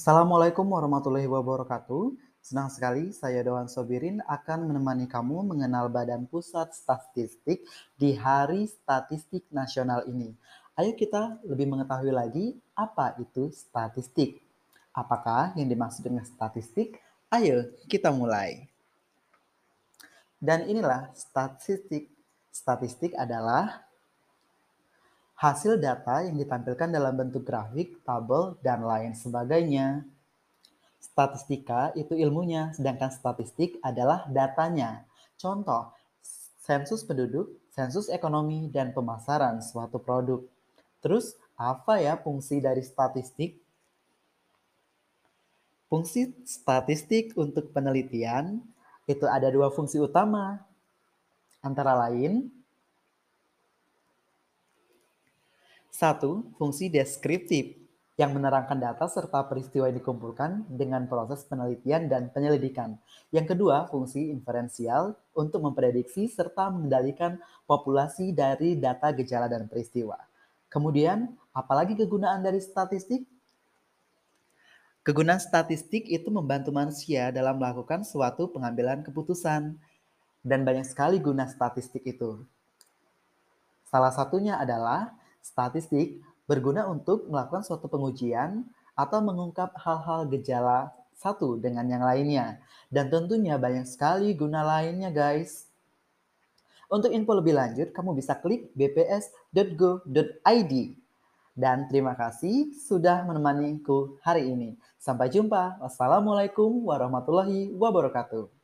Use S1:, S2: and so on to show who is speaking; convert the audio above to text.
S1: Assalamualaikum warahmatullahi wabarakatuh. Senang sekali saya Doan Sobirin akan menemani kamu mengenal Badan Pusat Statistik di Hari Statistik Nasional ini. Ayo kita lebih mengetahui lagi apa itu statistik. Apakah yang dimaksud dengan statistik? Ayo kita mulai. Dan inilah statistik. Statistik adalah hasil data yang ditampilkan dalam bentuk grafik, tabel, dan lain sebagainya. Statistika itu ilmunya, sedangkan statistik adalah datanya. Contoh, sensus penduduk, sensus ekonomi, dan pemasaran suatu produk. Terus, apa ya fungsi dari statistik? Fungsi statistik untuk penelitian itu ada dua fungsi utama, antara lain Satu, fungsi deskriptif yang menerangkan data serta peristiwa yang dikumpulkan dengan proses penelitian dan penyelidikan. Yang kedua, fungsi inferensial untuk memprediksi serta mengendalikan populasi dari data gejala dan peristiwa. Kemudian, apalagi kegunaan dari statistik? Kegunaan statistik itu membantu manusia dalam melakukan suatu pengambilan keputusan. Dan banyak sekali guna statistik itu. Salah satunya adalah Statistik berguna untuk melakukan suatu pengujian atau mengungkap hal-hal gejala satu dengan yang lainnya. Dan tentunya banyak sekali guna lainnya guys. Untuk info lebih lanjut, kamu bisa klik bps.go.id. Dan terima kasih sudah menemaniku hari ini. Sampai jumpa. Wassalamualaikum warahmatullahi wabarakatuh.